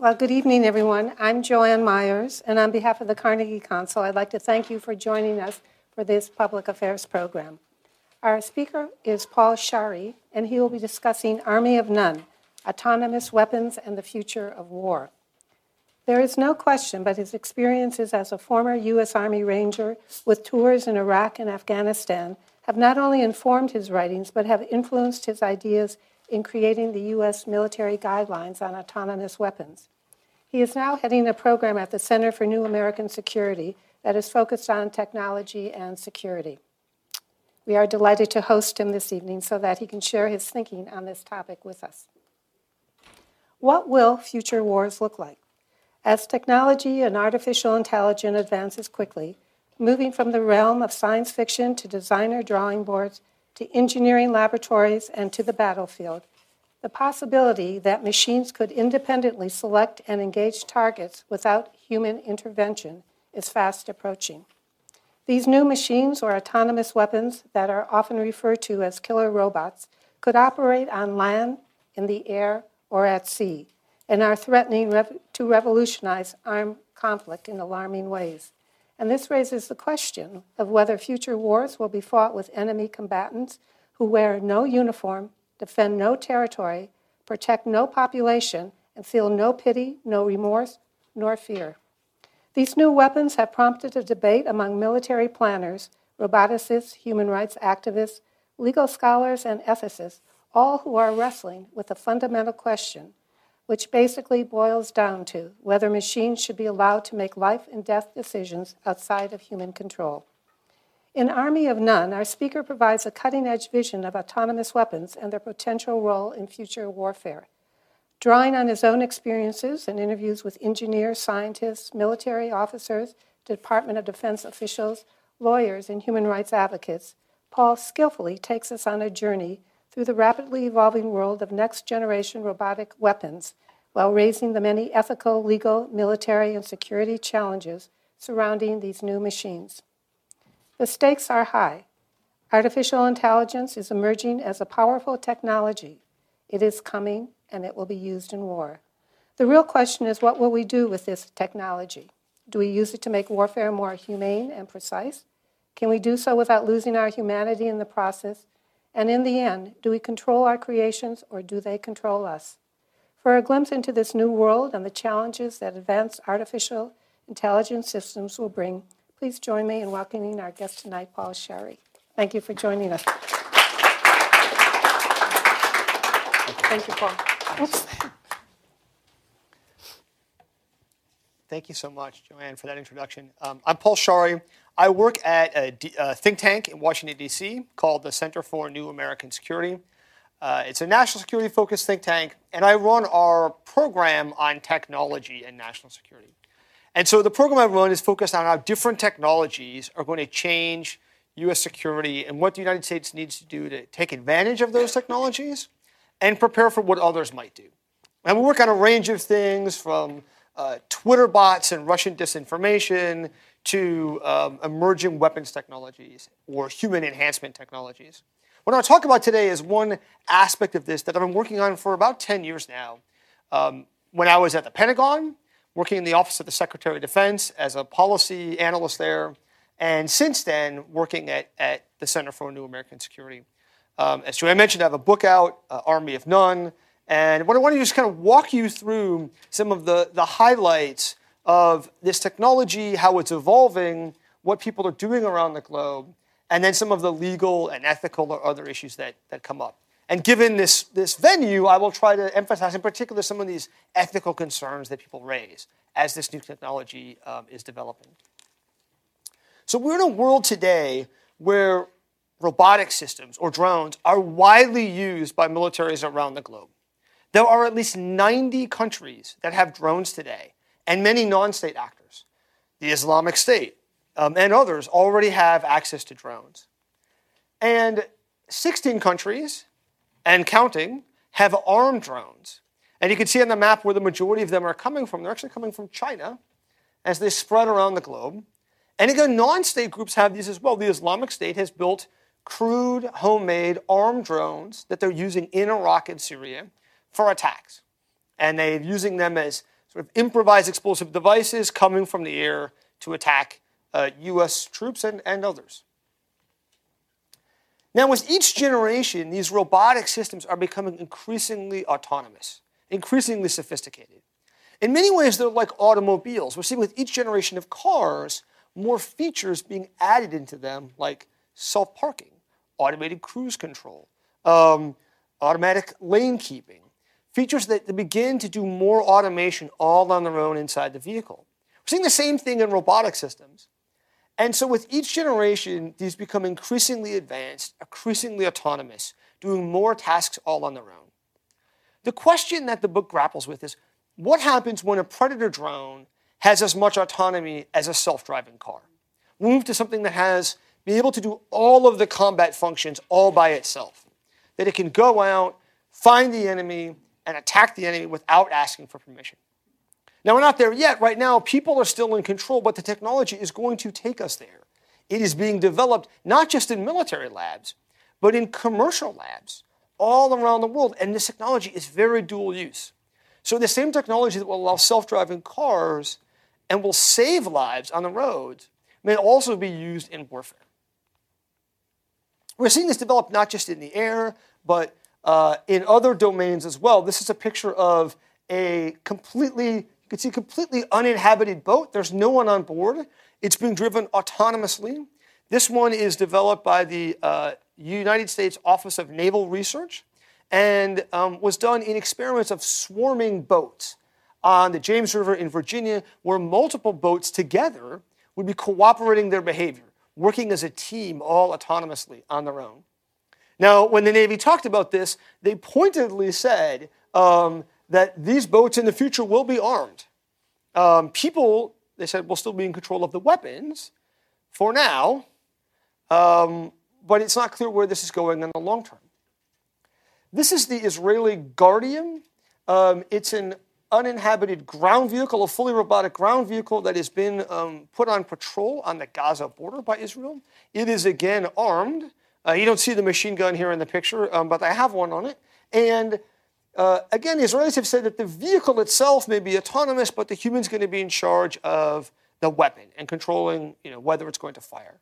Well, good evening, everyone. I'm Joanne Myers, and on behalf of the Carnegie Council, I'd like to thank you for joining us for this public affairs program. Our speaker is Paul Scharre, and he will be discussing Army of None Autonomous Weapons and the Future of War. There is no question but his experiences as a former U.S. Army Ranger with tours in Iraq and Afghanistan have not only informed his writings, but have influenced his ideas in creating the U.S. military guidelines on autonomous weapons. He is now heading a program at the Center for New American Security that is focused on technology and security. We are delighted to host him this evening so that he can share his thinking on this topic with us. What will future wars look like? As technology and artificial intelligence advances quickly, moving from the realm of science fiction to designer drawing boards to engineering laboratories and to the battlefield, the possibility that machines could independently select and engage targets without human intervention is fast approaching. These new machines or autonomous weapons that are often referred to as killer robots could operate on land, in the air, or at sea, and are threatening rev- to revolutionize armed conflict in alarming ways. And this raises the question of whether future wars will be fought with enemy combatants who wear no uniform, defend no territory, protect no population, and feel no pity, no remorse, nor fear. These new weapons have prompted a debate among military planners, roboticists, human rights activists, legal scholars, and ethicists, all who are wrestling with a fundamental question which basically boils down to whether machines should be allowed to make life and death decisions outside of human control. In Army of None, our speaker provides a cutting edge vision of autonomous weapons and their potential role in future warfare. Drawing on his own experiences and interviews with engineers, scientists, military officers, Department of Defense officials, lawyers, and human rights advocates, Paul skillfully takes us on a journey through the rapidly evolving world of next generation robotic weapons while raising the many ethical, legal, military, and security challenges surrounding these new machines. The stakes are high. Artificial intelligence is emerging as a powerful technology. It is coming and it will be used in war. The real question is what will we do with this technology? Do we use it to make warfare more humane and precise? Can we do so without losing our humanity in the process? And in the end, do we control our creations or do they control us? For a glimpse into this new world and the challenges that advanced artificial intelligence systems will bring, please join me in welcoming our guest tonight, Paul Scharre. Thank you for joining us. Thank you, Paul. Oops. Thank you so much, Joanne, for that introduction. Um, I'm Paul Scharre. I work at a, D- a, think tank in Washington, D.C. called the Center for New American Security. Uh, it's a national security focused think tank, and I run our program on technology and national security. And so the program I run is focused on how different technologies are going to change U.S. security and what the United States needs to do to take advantage of those technologies and prepare for what others might do. And we work on a range of things from uh, Twitter bots and Russian disinformation to um, emerging weapons technologies or human enhancement technologies. What I want to talk about today is one aspect of this that I've been working on for about 10 years now. Um, when I was at the Pentagon, working in the Office of the Secretary of Defense as a policy analyst there, and since then, working at, at the Center for New American Security. Um, as Joanne mentioned, I have a book out, uh, Army of None, and what I want to is kind of walk you through some of the, the highlights of this technology, how it's evolving, what people are doing around the globe, and then some of the legal and ethical or other issues that, that come up. And given this, this venue, I will try to emphasize in particular some of these ethical concerns that people raise as this new technology um, is developing. So we're in a world today where robotic systems or drones are widely used by militaries around the globe. There are at least 90 countries that have drones today, and many non state actors. The Islamic State um, and others already have access to drones. And 16 countries and counting have armed drones. And you can see on the map where the majority of them are coming from. They're actually coming from China as they spread around the globe. And again, non state groups have these as well. The Islamic State has built crude, homemade armed drones that they're using in Iraq and Syria for attacks. And they're using them as sort of improvised explosive devices coming from the air to attack uh, U.S. troops and, and others. Now, with each generation, these robotic systems are becoming increasingly autonomous, increasingly sophisticated. In many ways, they're like automobiles. We're seeing with each generation of cars more features being added into them, like self parking, automated cruise control, um, automatic lane keeping, features that begin to do more automation all on their own inside the vehicle. We're seeing the same thing in robotic systems. And so, with each generation, these become increasingly advanced, increasingly autonomous, doing more tasks all on their own. The question that the book grapples with is what happens when a predator drone has as much autonomy as a self driving car? We move to something that has be able to do all of the combat functions all by itself. That it can go out, find the enemy, and attack the enemy without asking for permission. Now, we're not there yet. Right now, people are still in control, but the technology is going to take us there. It is being developed not just in military labs, but in commercial labs all around the world. And this technology is very dual use. So, the same technology that will allow self driving cars and will save lives on the roads may also be used in warfare. We're seeing this develop not just in the air, but uh, in other domains as well. This is a picture of a completely, you can see, completely uninhabited boat. There's no one on board. It's being driven autonomously. This one is developed by the uh, United States Office of Naval Research and um, was done in experiments of swarming boats on the James River in Virginia, where multiple boats together would be cooperating their behavior working as a team all autonomously on their own. Now, when the Navy talked about this, they pointedly said um, that these boats in the future will be armed. Um, people, they said, will still be in control of the weapons for now, um, but it's not clear where this is going in the long term. This is the Israeli Guardian. Um, it's an uninhabited ground vehicle, a fully robotic ground vehicle that has been um, put on patrol on the Gaza border by Israel. It is again armed. Uh, you don't see the machine gun here in the picture, um, but I have one on it. And uh, again, Israelis have said that the vehicle itself may be autonomous, but the human's going to be in charge of the weapon and controlling you know, whether it's going to fire.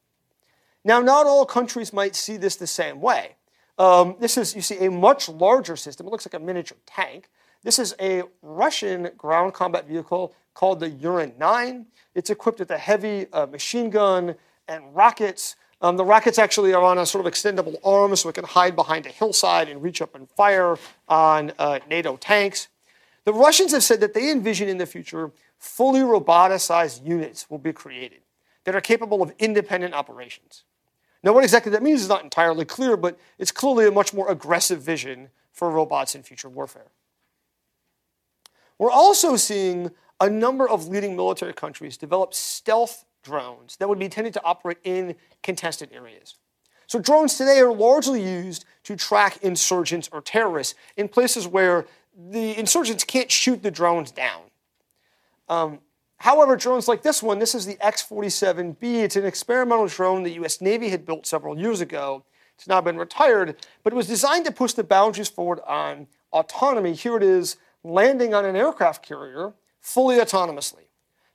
Now, not all countries might see this the same way. Um, this is, you see, a much larger system. It looks like a miniature tank. This is a Russian ground combat vehicle called the Uran 9. It's equipped with a heavy uh, machine gun and rockets. Um, the rockets actually are on a sort of extendable arm so it can hide behind a hillside and reach up and fire on uh, NATO tanks. The Russians have said that they envision in the future fully roboticized units will be created that are capable of independent operations. Now, what exactly that means is not entirely clear, but it's clearly a much more aggressive vision for robots in future warfare. We're also seeing a number of leading military countries develop stealth drones that would be intended to operate in contested areas. So, drones today are largely used to track insurgents or terrorists in places where the insurgents can't shoot the drones down. Um, however, drones like this one, this is the X 47B, it's an experimental drone the US Navy had built several years ago. It's now been retired, but it was designed to push the boundaries forward on autonomy. Here it is landing on an aircraft carrier fully autonomously.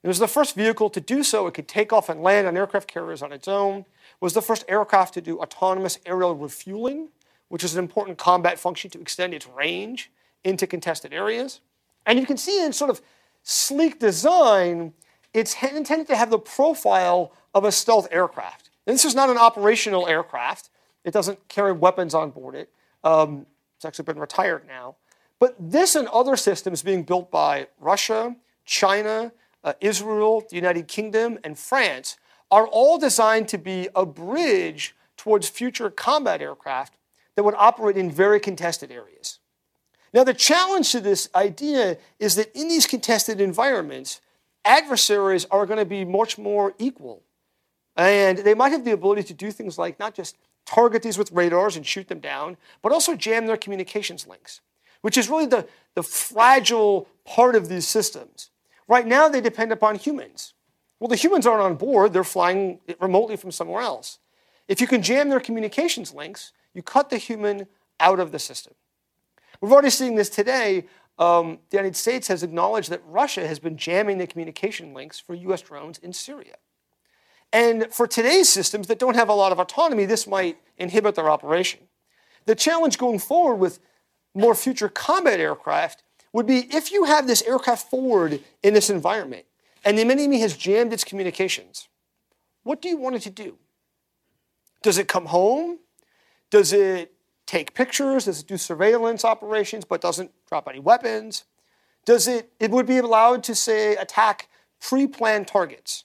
It was the first vehicle to do so. It could take off and land on aircraft carriers on its own. It was the first aircraft to do autonomous aerial refueling, which is an important combat function to extend its range into contested areas. And you can see in sort of sleek design, it's intended to have the profile of a stealth aircraft. And this is not an operational aircraft. It doesn't carry weapons on board it. Um, it's actually been retired now. But this and other systems being built by Russia, China, uh, Israel, the United Kingdom, and France are all designed to be a bridge towards future combat aircraft that would operate in very contested areas. Now, the challenge to this idea is that in these contested environments, adversaries are going to be much more equal. And they might have the ability to do things like not just target these with radars and shoot them down, but also jam their communications links which is really the, the fragile part of these systems. Right now, they depend upon humans. Well, the humans aren't on board, they're flying remotely from somewhere else. If you can jam their communications links, you cut the human out of the system. We've already seen this today. um, the United States has acknowledged that Russia has been jamming the communication links for US drones in Syria. And for today's systems that don't have a lot of autonomy, this might inhibit their operation. The challenge going forward with more future combat aircraft would be if you have this aircraft forward in this environment and the enemy has jammed its communications, what do you want it to do? Does it come home? Does it take pictures? Does it do surveillance operations but doesn't drop any weapons? Does it, it would be allowed to say attack pre-planned targets.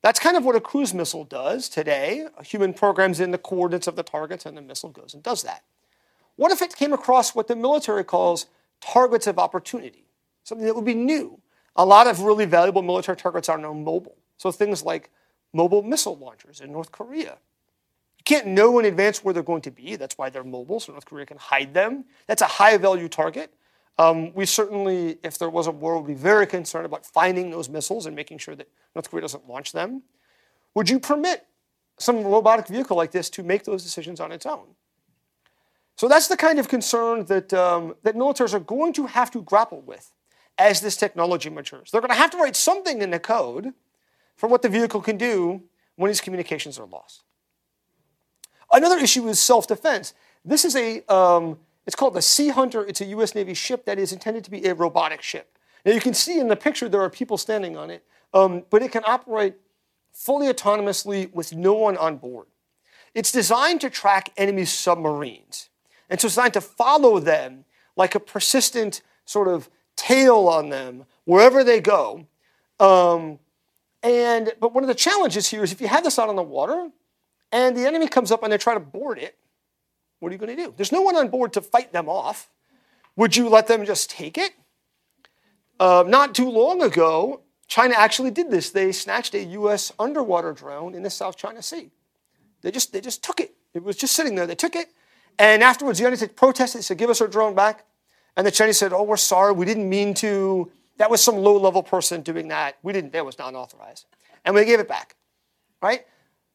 That's kind of what a cruise missile does today. A human programs in the coordinates of the targets and the missile goes and does that. What if it came across what the military calls targets of opportunity? Something that would be new. A lot of really valuable military targets are now mobile. So things like mobile missile launchers in North Korea, you can't know in advance where they're going to be. That's why they're mobile, so North Korea can hide them. That's a high value target. Um, we certainly, if there was a war, would be very concerned about finding those missiles and making sure that North Korea doesn't launch them. Would you permit some robotic vehicle like this to make those decisions on its own? So that's the kind of concern that, um, that militaries are going to have to grapple with as this technology matures. They're going to have to write something in the code for what the vehicle can do when these communications are lost. Another issue is self-defense. This is a, um, it's called the Sea Hunter. It's a U.S. Navy ship that is intended to be a robotic ship. Now you can see in the picture there are people standing on it, um, but it can operate fully autonomously with no one on board. It's designed to track enemy submarines. And so it's designed to follow them like a persistent sort of tail on them wherever they go. Um, and but one of the challenges here is if you have this out on the water, and the enemy comes up and they try to board it, what are you going to do? There's no one on board to fight them off. Would you let them just take it? Uh, not too long ago, China actually did this. They snatched a U.S. underwater drone in the South China Sea. They just, they just took it. It was just sitting there. They took it. And afterwards, the United States protested. Said, give us our drone back. And the Chinese said, oh, we're sorry. We didn't mean to. That was some low-level person doing that. We didn't. That was not authorized. And we gave it back. Right?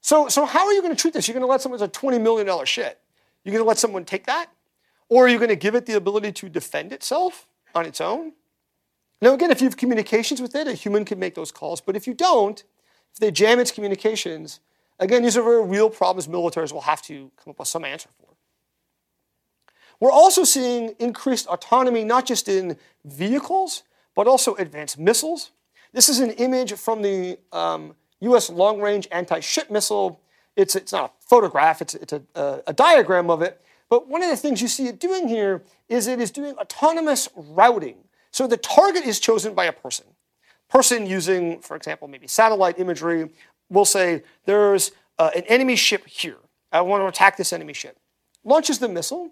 So, so how are you going to treat this? You're going to let someone, it's a $20 million shit. You're going to let someone take that? Or are you going to give it the ability to defend itself on its own? Now, again, if you have communications with it, a human can make those calls. But if you don't, if they jam its communications, again, these are very real problems militaries will have to come up with some answer for. We're also seeing increased autonomy, not just in vehicles, but also advanced missiles. This is an image from the um, U.S. long-range anti-ship missile. It's, it's not a photograph, it's, it's a, a, a diagram of it. But one of the things you see it doing here is it is doing autonomous routing. So the target is chosen by a person. Person using, for example, maybe satellite imagery will say, there's uh, an enemy ship here. I want to attack this enemy ship. Launches the missile,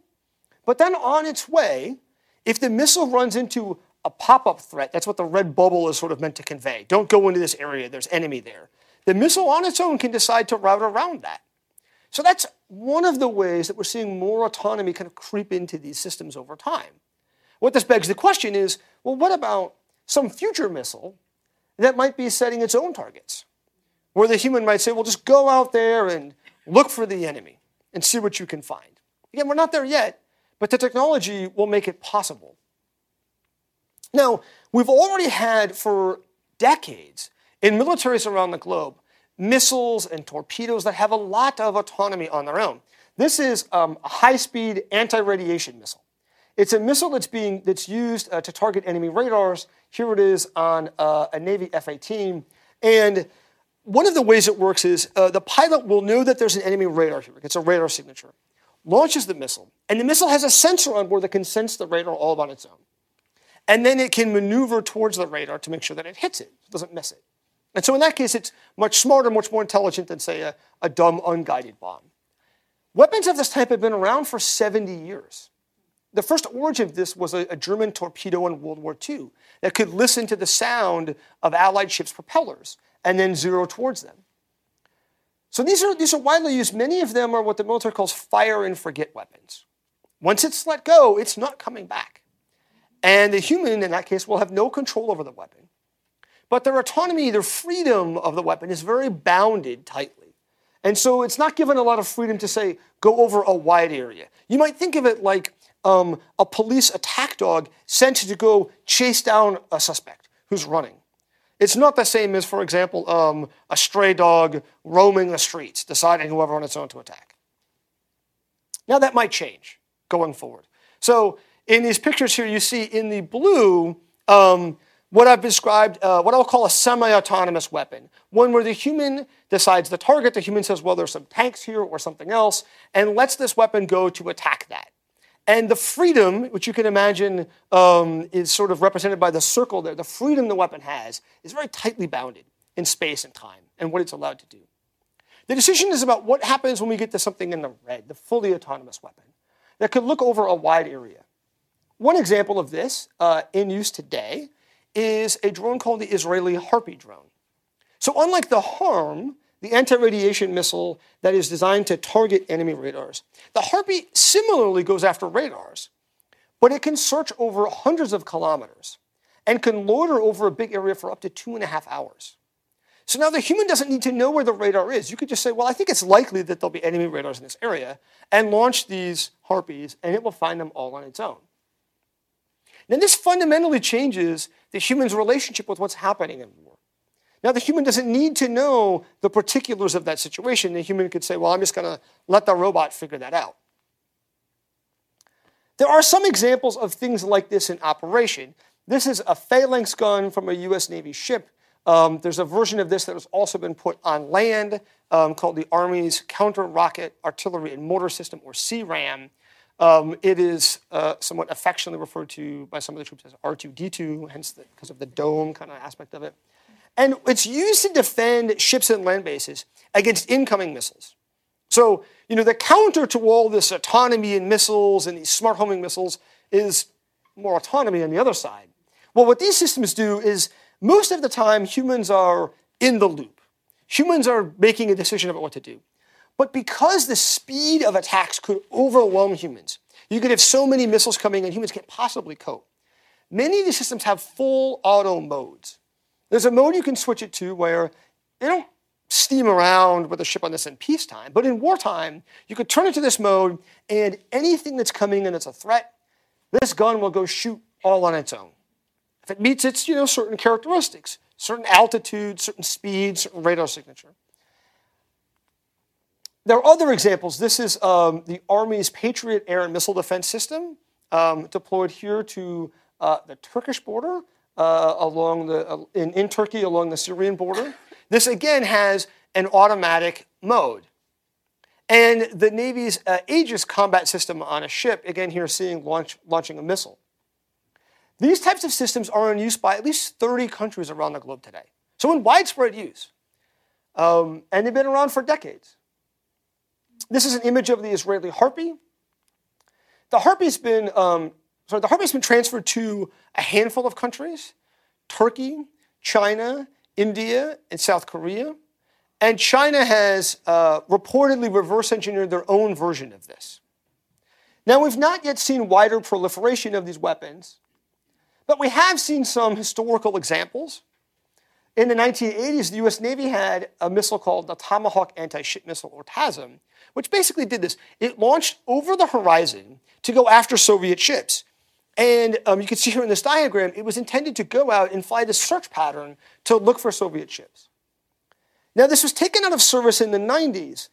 but then on its way, if the missile runs into a pop-up threat, that's what the red bubble is sort of meant to convey. Don't go into this area, there's enemy there. The missile on its own can decide to route around that. So that's one of the ways that we're seeing more autonomy kind of creep into these systems over time. What this begs the question is, well, what about some future missile that might be setting its own targets? Where the human might say, well, just go out there and look for the enemy and see what you can find. Again, we're not there yet, but the technology will make it possible. Now, we've already had for decades in militaries around the globe, missiles and torpedoes that have a lot of autonomy on their own. This is um, a high-speed anti-radiation missile. It's a missile that's being that's used uh, to target enemy radars. Here it is on uh, a Navy F-18, and one of the ways it works is uh, the pilot will know that there's an enemy radar here. It's a radar signature. Launches the missile, and the missile has a sensor on board that can sense the radar all on its own. And then it can maneuver towards the radar to make sure that it hits it, doesn't miss it. And so in that case, it's much smarter, much more intelligent than, say, a, a dumb, unguided bomb. Weapons of this type have been around for 70 years. The first origin of this was a, a, German torpedo in World War II that could listen to the sound of Allied ships' propellers and then zero towards them. So these are, these are widely used. Many of them are what the military calls fire and forget weapons. Once it's let go, it's not coming back. And the human, in that case, will have no control over the weapon. But their autonomy, their freedom of the weapon is very bounded tightly. And so it's not given a lot of freedom to say, go over a wide area. You might think of it like um, a police attack dog sent to go chase down a suspect who's running. It's not the same as, for example, um, a stray dog roaming the streets, deciding whoever on its own to attack. Now, that might change going forward. So, in these pictures here, you see in the blue um, what I've described, uh, what I'll call a semi autonomous weapon. One where the human decides the target, the human says, well, there's some tanks here or something else, and lets this weapon go to attack that. And the freedom, which you can imagine um, is sort of represented by the circle there, the freedom the weapon has is very tightly bounded in space and time and what it's allowed to do. The decision is about what happens when we get to something in the red, the fully autonomous weapon, that could look over a wide area. One example of this uh, in use today is a drone called the Israeli Harpy drone. So, unlike the HARM, the anti-radiation missile that is designed to target enemy radars. The Harpy similarly goes after radars, but it can search over hundreds of kilometers and can loiter over a big area for up to two and a half hours. So now the human doesn't need to know where the radar is. You could just say, well, I think it's likely that there'll be enemy radars in this area, and launch these harpies, and it will find them all on its own. Now, this fundamentally changes the human's relationship with what's happening in the war. Now, the human doesn't need to know the particulars of that situation. The human could say, well, I'm just going to let the robot figure that out. There are some examples of things like this in operation. This is a phalanx gun from a US Navy ship. Um, there's a version of this that has also been put on land um, called the Army's Counter Rocket Artillery and Mortar System, or CRAM. Um, it is uh, somewhat affectionately referred to by some of the troops as R2D2, hence because of the dome kind of aspect of it. And it's used to defend ships and land bases against incoming missiles. So, you know, the counter to all this autonomy in missiles and these smart homing missiles is more autonomy on the other side. Well, what these systems do is most of the time humans are in the loop. Humans are making a decision about what to do. But because the speed of attacks could overwhelm humans, you could have so many missiles coming and humans can't possibly cope. Many of these systems have full auto modes. There's a mode you can switch it to where they don't steam around with a ship on this in peacetime, but in wartime, you could turn it to this mode, and anything that's coming in that's a threat, this gun will go shoot all on its own. If it meets its you know, certain characteristics, certain altitude, certain speed, certain radar signature. There are other examples. This is um, the Army's Patriot air and missile defense system um, deployed here to uh, the Turkish border uh, along the, uh, in, in Turkey along the Syrian border. This again has an automatic mode. And the Navy's uh, Aegis combat system on a ship, again here seeing launch, launching a missile. These types of systems are in use by at least 30 countries around the globe today. So in widespread use. Um, and they've been around for decades. This is an image of the Israeli Harpy. The Harpy's been um, so the Harpy's been transferred to a handful of countries Turkey, China, India, and South Korea. And China has uh, reportedly reverse engineered their own version of this. Now, we've not yet seen wider proliferation of these weapons, but we have seen some historical examples. In the 1980s, the US Navy had a missile called the Tomahawk Anti Ship Missile, or TASM, which basically did this. It launched over the horizon to go after Soviet ships. And um, you can see here in this diagram, it was intended to go out and fly this search pattern to look for Soviet ships. Now, this was taken out of service in the 90s.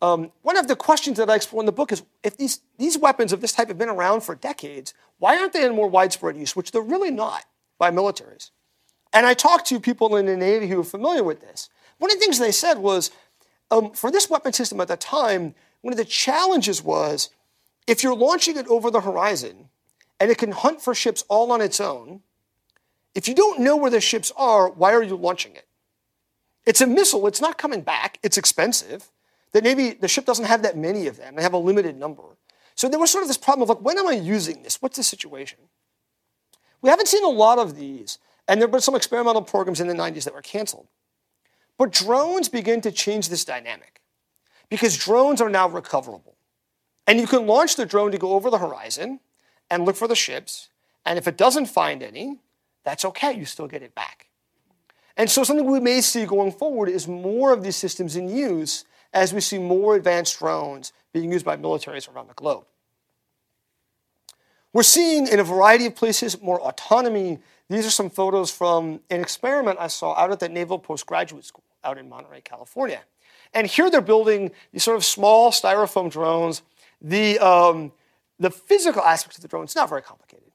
Um, one of the questions that I explore in the book is if these, these weapons of this type have been around for decades, why aren't they in more widespread use, which they're really not by militaries? And I talked to people in the Navy who are familiar with this. One of the things they said was um, for this weapon system at the time, one of the challenges was if you're launching it over the horizon, and it can hunt for ships all on its own. If you don't know where the ships are, why are you launching it? It's a missile, it's not coming back, it's expensive. The Navy, the ship doesn't have that many of them, they have a limited number. So there was sort of this problem of like, when am I using this? What's the situation? We haven't seen a lot of these, and there were some experimental programs in the 90s that were canceled. But drones begin to change this dynamic because drones are now recoverable. And you can launch the drone to go over the horizon, and look for the ships. And if it doesn't find any, that's okay, you still get it back. And so, something we may see going forward is more of these systems in use as we see more advanced drones being used by militaries around the globe. We're seeing in a variety of places more autonomy. These are some photos from an experiment I saw out at the Naval Postgraduate School out in Monterey, California. And here they're building these sort of small styrofoam drones. The, um, the physical aspects of the drone, it's not very complicated.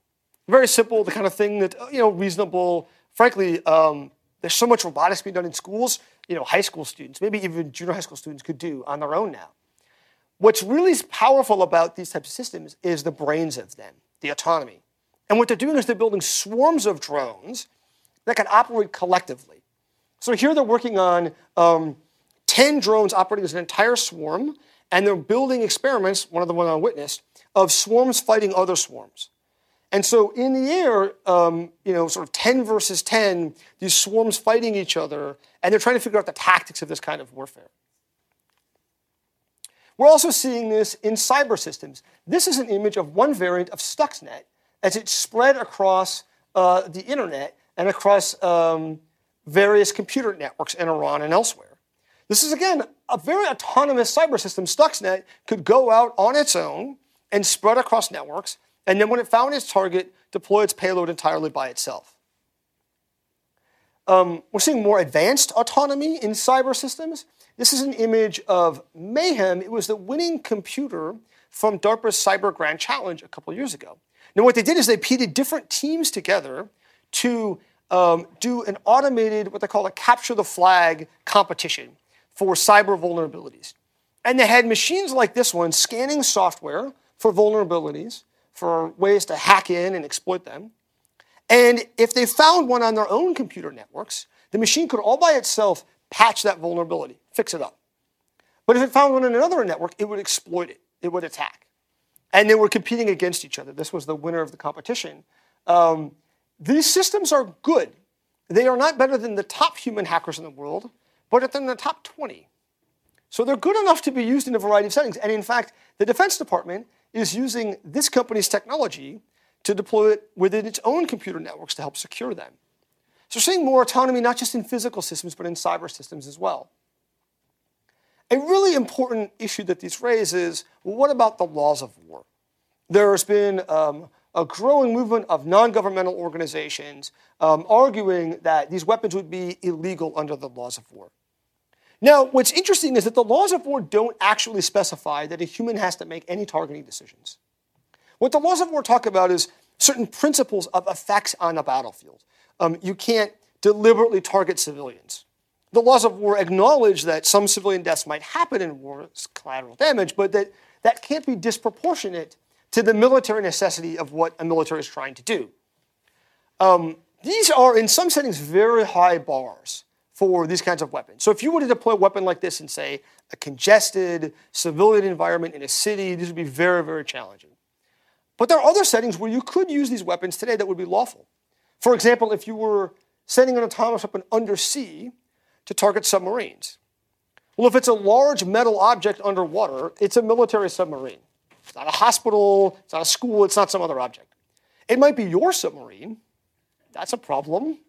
Very simple, the kind of thing that, you know, reasonable. Frankly, um, there's so much robotics being done in schools, you know, high school students, maybe even junior high school students could do on their own now. What's really powerful about these types of systems is the brains of them, the autonomy. And what they're doing is they're building swarms of drones that can operate collectively. So here they're working on um, 10 drones operating as an entire swarm, and they're building experiments, one of the ones I witnessed, of swarms fighting other swarms. And so in the air, um, you know, sort of 10 versus 10, these swarms fighting each other, and they're trying to figure out the tactics of this kind of warfare. We're also seeing this in cyber systems. This is an image of one variant of Stuxnet as it spread across uh, the internet and across um, various computer networks in Iran and elsewhere. This is, again, a very autonomous cyber system. Stuxnet could go out on its own and spread across networks, and then when it found its target, deploy its payload entirely by itself. Um, we're seeing more advanced autonomy in cyber systems. This is an image of Mayhem. It was the winning computer from DARPA's Cyber Grand Challenge a couple years ago. Now, what they did is they pitted different teams together to um, do an automated, what they call a capture the flag competition for cyber vulnerabilities. And they had machines like this one scanning software for vulnerabilities, for ways to hack in and exploit them. And if they found one on their own computer networks, the machine could all by itself patch that vulnerability, fix it up. But if it found one on another network, it would exploit it, it would attack. And they were competing against each other. This was the winner of the competition. Um, these systems are good. They are not better than the top human hackers in the world, but in the top 20. So they're good enough to be used in a variety of settings. And in fact, the Defense Department is using this company's technology to deploy it within its own computer networks to help secure them. So we're seeing more autonomy not just in physical systems, but in cyber systems as well. A really important issue that these raise is well, what about the laws of war? There's been um, a growing movement of non governmental organizations um, arguing that these weapons would be illegal under the laws of war. Now, what's interesting is that the laws of war don't actually specify that a human has to make any targeting decisions. What the laws of war talk about is certain principles of effects on a battlefield. Um, you can't deliberately target civilians. The laws of war acknowledge that some civilian deaths might happen in war, collateral damage, but that that can't be disproportionate to the military necessity of what a military is trying to do. Um, these are, in some settings, very high bars for these kinds of weapons. So if you were to deploy a weapon like this in, say, a congested civilian environment in a city, this would be very, very challenging. But there are other settings where you could use these weapons today that would be lawful. For example, if you were sending an autonomous weapon undersea to target submarines. Well, if it's a large metal object underwater, it's a military submarine. It's not a hospital, it's not a school, it's not some other object. It might be your submarine. That's a problem.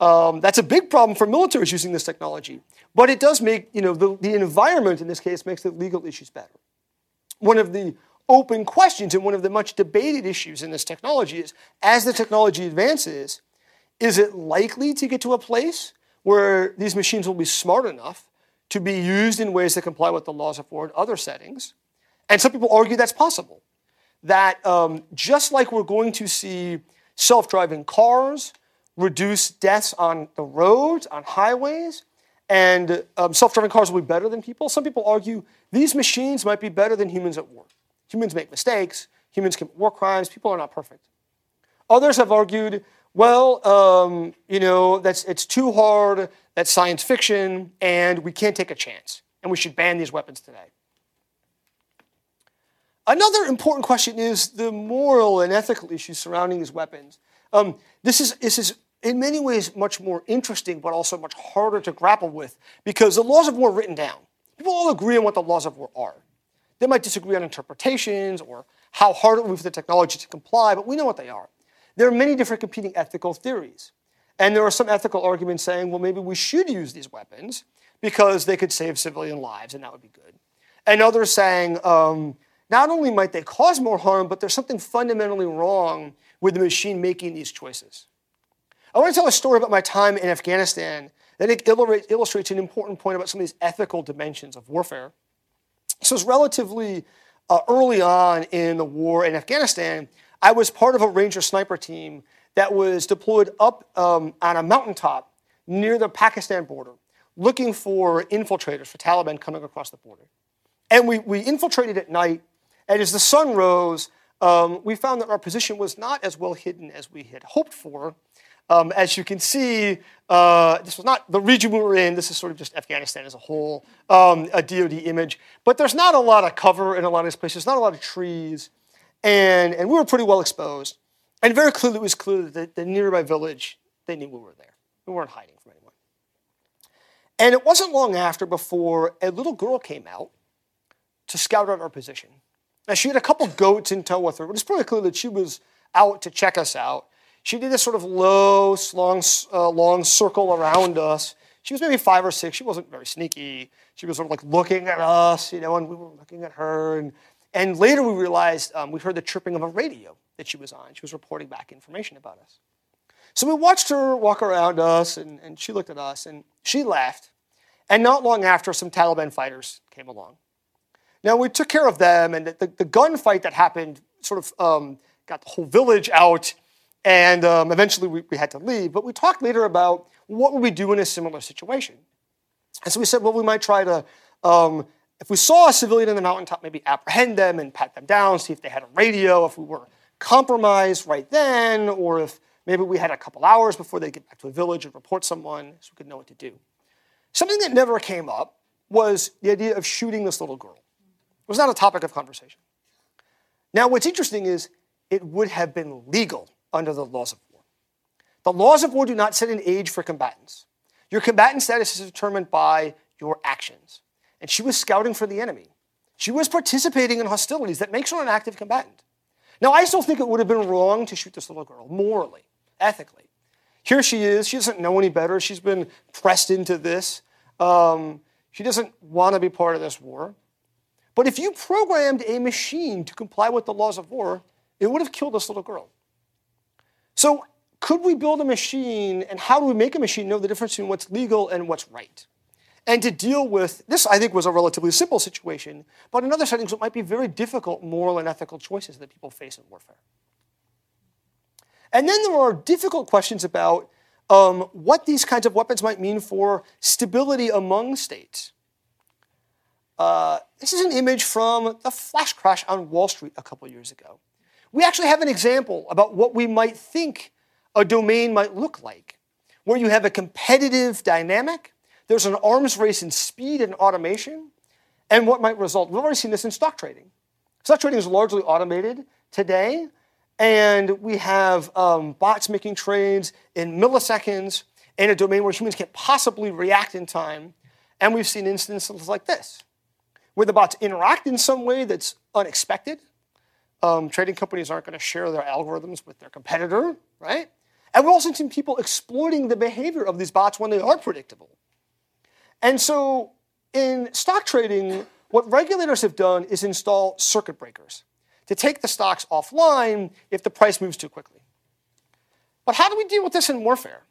Um, that's a big problem for militaries using this technology. But it does make, you know, the, the environment in this case makes the legal issues better. One of the open questions and one of the much debated issues in this technology is as the technology advances, is it likely to get to a place where these machines will be smart enough to be used in ways that comply with the laws of war in other settings? And some people argue that's possible. That um, just like we're going to see self driving cars reduce deaths on the roads, on highways, and um, self driving cars will be better than people, some people argue these machines might be better than humans at war. Humans make mistakes, humans commit war crimes, people are not perfect. Others have argued, well, um, you know, that's, it's too hard, that's science fiction, and we can't take a chance, and we should ban these weapons today. Another important question is the moral and ethical issues surrounding these weapons. Um, this, is, this is in many ways much more interesting, but also much harder to grapple with because the laws of war are written down. People all agree on what the laws of war are. They might disagree on interpretations or how hard it would be for the technology to comply, but we know what they are. There are many different competing ethical theories. And there are some ethical arguments saying, well, maybe we should use these weapons because they could save civilian lives and that would be good. And others saying, um, not only might they cause more harm, but there's something fundamentally wrong with the machine making these choices. I want to tell a story about my time in Afghanistan that illustrates an important point about some of these ethical dimensions of warfare. So, it's relatively uh, early on in the war in Afghanistan. I was part of a Ranger sniper team that was deployed up um, on a mountaintop near the Pakistan border, looking for infiltrators for Taliban coming across the border. And we, we infiltrated at night, and as the sun rose, um, we found that our position was not as well hidden as we had hoped for. Um, as you can see, uh, this was not the region we were in. This is sort of just Afghanistan as a whole, um, a DoD image. But there's not a lot of cover in a lot of these places, not a lot of trees. And, and we were pretty well exposed. And very clearly, it was clear that the nearby village, they knew we were there. We weren't hiding from anyone. And it wasn't long after before a little girl came out to scout out our position. Now, she had a couple goats in tow with her, but it's pretty clear that she was out to check us out. She did this sort of low, long, uh, long circle around us. She was maybe five or six. She wasn't very sneaky. She was sort of like looking at us, you know, and we were looking at her. And, and later we realized um, we heard the chirping of a radio that she was on. She was reporting back information about us. So we watched her walk around us, and, and she looked at us, and she laughed. And not long after, some Taliban fighters came along. Now, we took care of them, and the, the, gunfight that happened sort of um, got the whole village out and um, eventually we, we, had to leave. But we talked later about what would we do in a similar situation. And so we said, well, we might try to, um, if we saw a civilian in the mountaintop, maybe apprehend them and pat them down, see if they had a radio, if we were compromised right then, or if maybe we had a couple hours before they get back to a village and report someone so we could know what to do. Something that never came up was the idea of shooting this little girl. It was not a topic of conversation. Now, what's interesting is it would have been legal under the laws of war. The laws of war do not set an age for combatants. Your combatant status is determined by your actions. And she was scouting for the enemy. She was participating in hostilities that makes her an active combatant. Now, I still think it would have been wrong to shoot this little girl, morally, ethically. Here she is. She doesn't know any better. She's been pressed into this. Um, she doesn't want to be part of this war. But if you programmed a machine to comply with the laws of war, it would have killed this little girl. So, could we build a machine, and how do we make a machine know the difference between what's legal and what's right? And to deal with this, I think, was a relatively simple situation, but in other settings, it might be very difficult moral and ethical choices that people face in warfare. And then there are difficult questions about um, what these kinds of weapons might mean for stability among states. Uh, this is an image from the flash crash on Wall Street a couple years ago. We actually have an example about what we might think a domain might look like, where you have a competitive dynamic, there's an arms race in speed and automation, and what might result. We've already seen this in stock trading. Stock trading is largely automated today, and we have um, bots making trades in milliseconds in a domain where humans can't possibly react in time. And we've seen instances like this, where the bots interact in some way that's unexpected, um, trading companies aren't going to share their algorithms with their competitor, right? And we've also seen people exploiting the behavior of these bots when they are predictable. And so in stock trading, what regulators have done is install circuit breakers to take the stocks offline if the price moves too quickly. But how do we deal with this in warfare?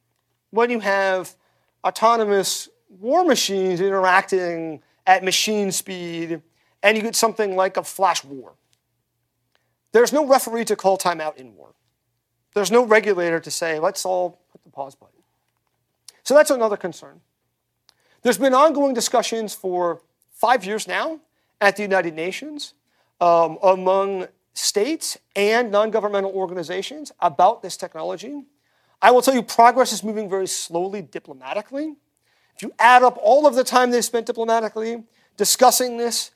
When you have autonomous war machines interacting at machine speed, and you get something like a flash war, there's no referee to call timeout in war. There's no regulator to say, let's all put the pause button. So that's another concern. There's been ongoing discussions for five years now at the United Nations um, among states and non governmental organizations about this technology. I will tell you, progress is moving very slowly diplomatically. If you add up all of the time they've spent diplomatically discussing this,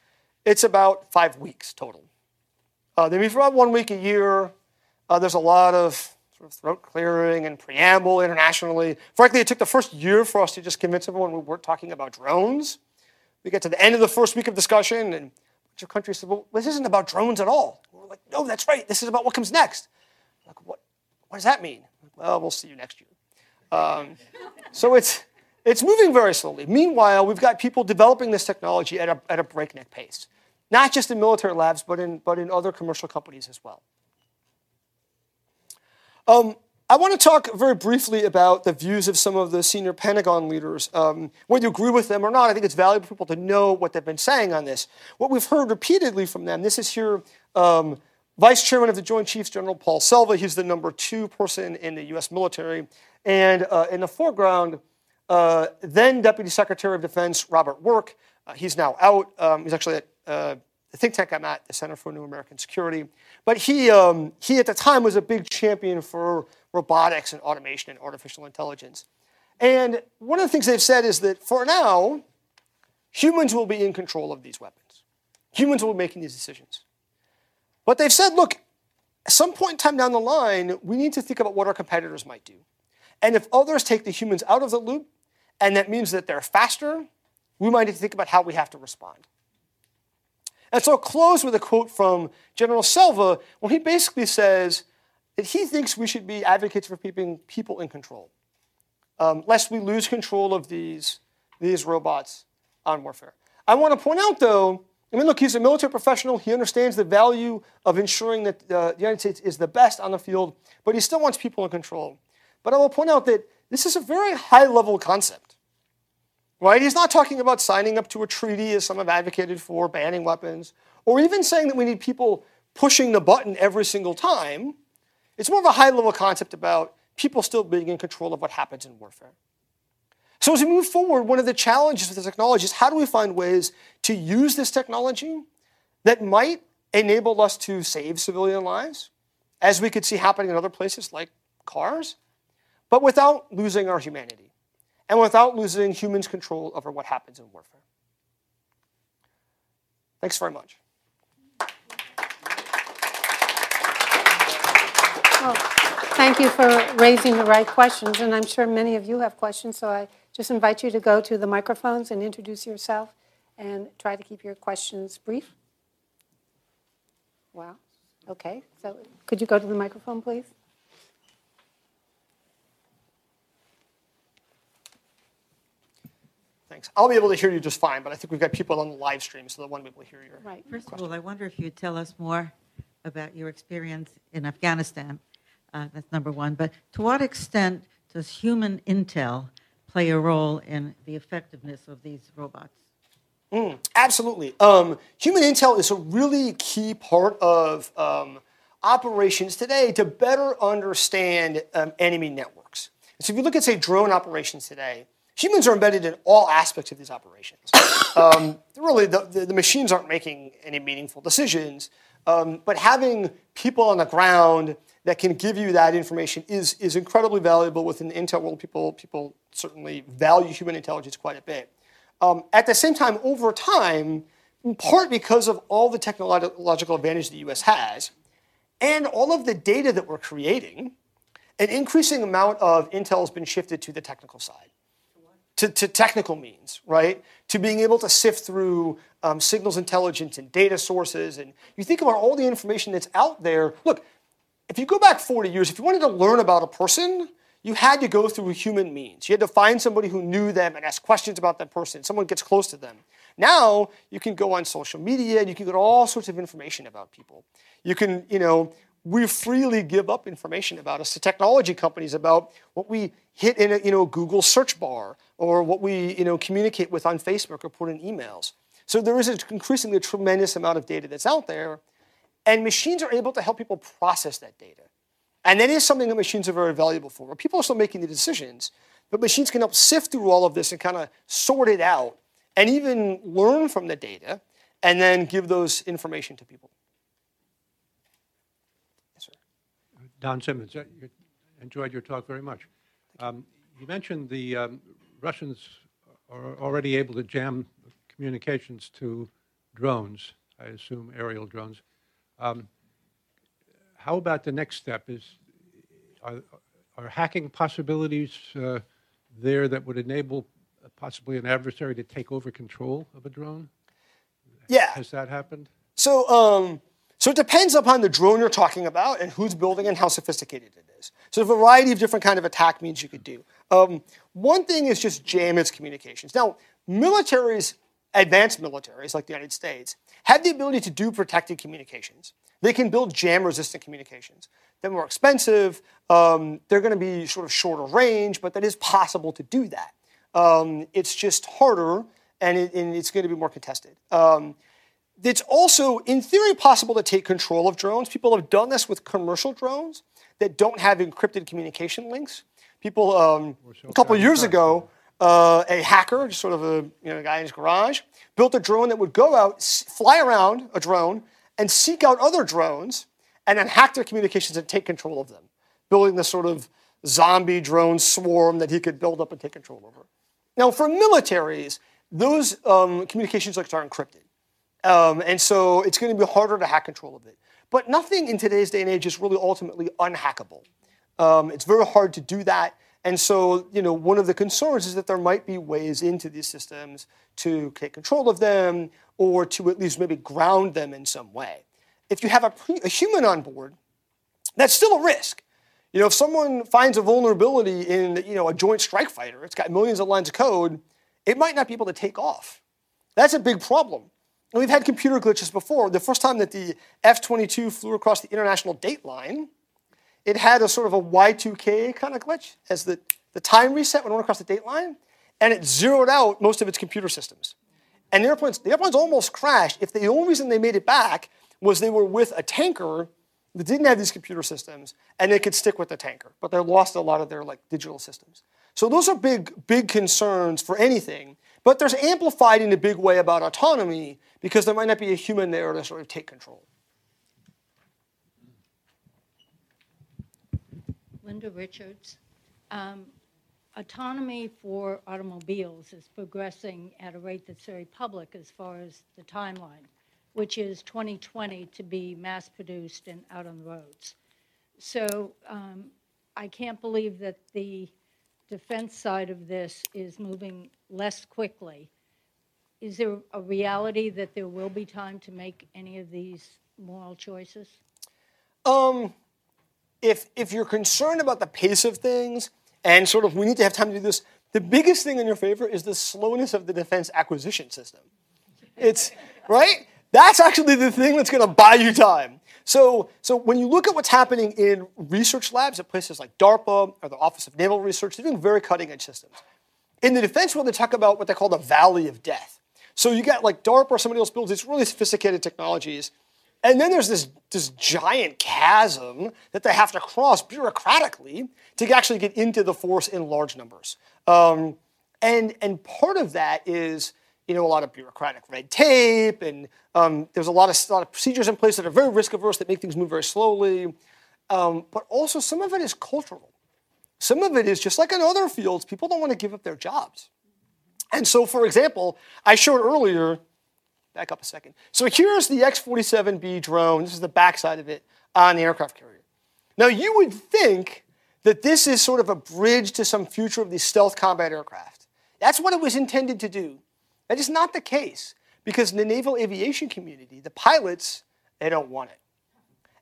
it's about five weeks total. Uh, they meet for about one week a year. Uh, there's a lot of sort of throat clearing and preamble internationally. Frankly, it took the first year for us to just convince everyone we weren't talking about drones. We get to the end of the first week of discussion, and a bunch of countries said, "Well, this isn't about drones at all." we're like, "No, that's right. This is about what comes next." like, what? What does that mean? Well, we'll see you next year. Um, so it's it's moving very slowly. Meanwhile, we've got people developing this technology at a, at a breakneck pace. Not just in military labs, but in, but in other commercial companies as well. Um, I want to talk very briefly about the views of some of the senior Pentagon leaders. Um, whether you agree with them or not, I think it's valuable for people to know what they've been saying on this. What we've heard repeatedly from them, this is here um, Vice Chairman of the Joint Chiefs, General Paul Selva. He's the number two person in the U.S. military. And uh, in the foreground, uh, then Deputy Secretary of Defense Robert Work. Uh, he's now out. Um, he's actually at uh, the think tank I'm at, the Center for New American Security. But he, um, he at the time was a big champion for robotics and automation and artificial intelligence. And one of the things they've said is that for now, humans will be in control of these weapons. Humans will be making these decisions. But they've said, look, at some point in time down the line, we need to think about what our competitors might do. And if others take the humans out of the loop, and that means that they're faster, we might need to think about how we have to respond. And so I'll close with a quote from General Selva, when he basically says that he thinks we should be advocates for keeping people in control, um, lest we lose control of these, these robots on warfare. I want to point out, though, I mean, look, he's a military professional. He understands the value of ensuring that uh, the United States is the best on the field, but he still wants people in control. But I will point out that this is a very high level concept. Right? He's not talking about signing up to a treaty, as some have advocated for, banning weapons, or even saying that we need people pushing the button every single time. It's more of a high level concept about people still being in control of what happens in warfare. So, as we move forward, one of the challenges with the technology is how do we find ways to use this technology that might enable us to save civilian lives, as we could see happening in other places like cars, but without losing our humanity and without losing humans' control over what happens in warfare. Thanks very much. Well, thank you for raising the right questions, and I'm sure many of you have questions, so I just invite you to go to the microphones and introduce yourself and try to keep your questions brief. Wow. Okay. So could you go to the microphone, please? I'll be able to hear you just fine, but I think we've got people on the live stream, so they want to be able to hear you. Right. First of all, I wonder if you'd tell us more about your experience in Afghanistan. Uh, that's number one. But to what extent does human intel play a role in the effectiveness of these robots? Mm, absolutely. Um, human intel is a really key part of um, operations today to better understand um, enemy networks. So if you look at, say, drone operations today, humans are embedded in all aspects of these operations. um, really, the, the, the, machines aren't making any meaningful decisions, um, but having people on the ground that can give you that information is, is incredibly valuable within the intel world. People, people certainly value human intelligence quite a bit. Um, at the same time, over time, in part because of all the technological advantage the US has, and all of the data that we're creating, an increasing amount of intel has been shifted to the technical side to, to technical means, right? To being able to sift through um, signals intelligence and data sources. And you think about all the information that's out there. Look, if you go back 40 years, if you wanted to learn about a person, you had to go through human means. You had to find somebody who knew them and ask questions about that person. Someone gets close to them. Now you can go on social media and you can get all sorts of information about people. You can, you know, we freely give up information about us to technology companies about what we hit in a you know, Google search bar or what we you know, communicate with on Facebook or put in emails. So there is an increasingly a tremendous amount of data that's out there, and machines are able to help people process that data. And that is something that machines are very valuable for. People are still making the decisions, but machines can help sift through all of this and kind of sort it out and even learn from the data and then give those information to people. Yes, sir. Don Simmons, uh, enjoyed your talk very much. Um, you mentioned the um, Russians are already able to jam communications to drones, I assume aerial drones. Um, how about the next step? Is are, are hacking possibilities uh, there that would enable possibly an adversary to take over control of a drone? Yeah. Has that happened? So, um, so it depends upon the drone you're talking about and who's building and how sophisticated it is. So a variety of different kind of attack means you could do. Um, one thing is just jam its communications. Now, militaries advanced militaries like the United States have the ability to do protected communications. They can build jam resistant communications. They're more expensive. Um, they're going to be sort of shorter range, but that is possible to do that. Um, it's just harder and, it, and, it's going to be more contested. It's also, in theory, possible to take control of drones. People have done this with commercial drones that don't have encrypted communication links. People, um, a couple of years ago, uh, a hacker, just sort of a you know, guy in his garage, built a drone that would go out, fly around a drone, and seek out other drones, and then hack their communications and take control of them, building this sort of zombie drone swarm that he could build up and take control over. Now, for militaries, those um, communications links are encrypted. Um, and so it's going to be harder to hack control of it. But nothing in today's day and age is really ultimately unhackable. Um, it's very hard to do that. And so, you know, one of the concerns is that there might be ways into these systems to take control of them or to at least maybe ground them in some way. If you have a, a human on board, that's still a risk. You know, if someone finds a vulnerability in, you know, a joint strike fighter, it's got millions of lines of code, it might not be able to take off. That's a big problem. We've had computer glitches before. The first time that the F-22 flew across the international date line, it had a sort of a Y2K kind of glitch as the, the time reset when it went across the date line, and it zeroed out most of its computer systems. And the airplanes, the airplanes almost crashed if the only reason they made it back was they were with a tanker that didn't have these computer systems, and they could stick with the tanker, but they lost a lot of their like digital systems. So those are big, big concerns for anything. But there's amplified in a big way about autonomy because there might not be a human there to sort of take control. Linda Richards. Um, autonomy for automobiles is progressing at a rate that's very public as far as the timeline, which is 2020 to be mass produced and out on the roads. So um, I can't believe that the defense side of this is moving less quickly. Is there a reality that there will be time to make any of these moral choices? Um, if if you're concerned about the pace of things and sort of we need to have time to do this, the biggest thing in your favor is the slowness of the defense acquisition system. It's right. That's actually the thing that's going to buy you time. So, so when you look at what's happening in research labs at places like DARPA or the Office of Naval Research, they're doing very cutting edge systems. In the defense world, they talk about what they call the valley of death. So you got like DARPA or somebody else builds these really sophisticated technologies, and then there's this, this giant chasm that they have to cross bureaucratically to actually get into the force in large numbers. Um, and, and part of that is you know, a lot of bureaucratic red tape, and um, there's a lot of, a lot of procedures in place that are very risk averse that make things move very slowly. Um, but also, some of it is cultural. Some of it is just like in other fields, people don't want to give up their jobs. And so, for example, I showed earlier, back up a second. So here's the X 47B drone. This is the backside of it on the aircraft carrier. Now, you would think that this is sort of a bridge to some future of these stealth combat aircraft. That's what it was intended to do. That is not the case because in the naval aviation community, the pilots, they don't want it.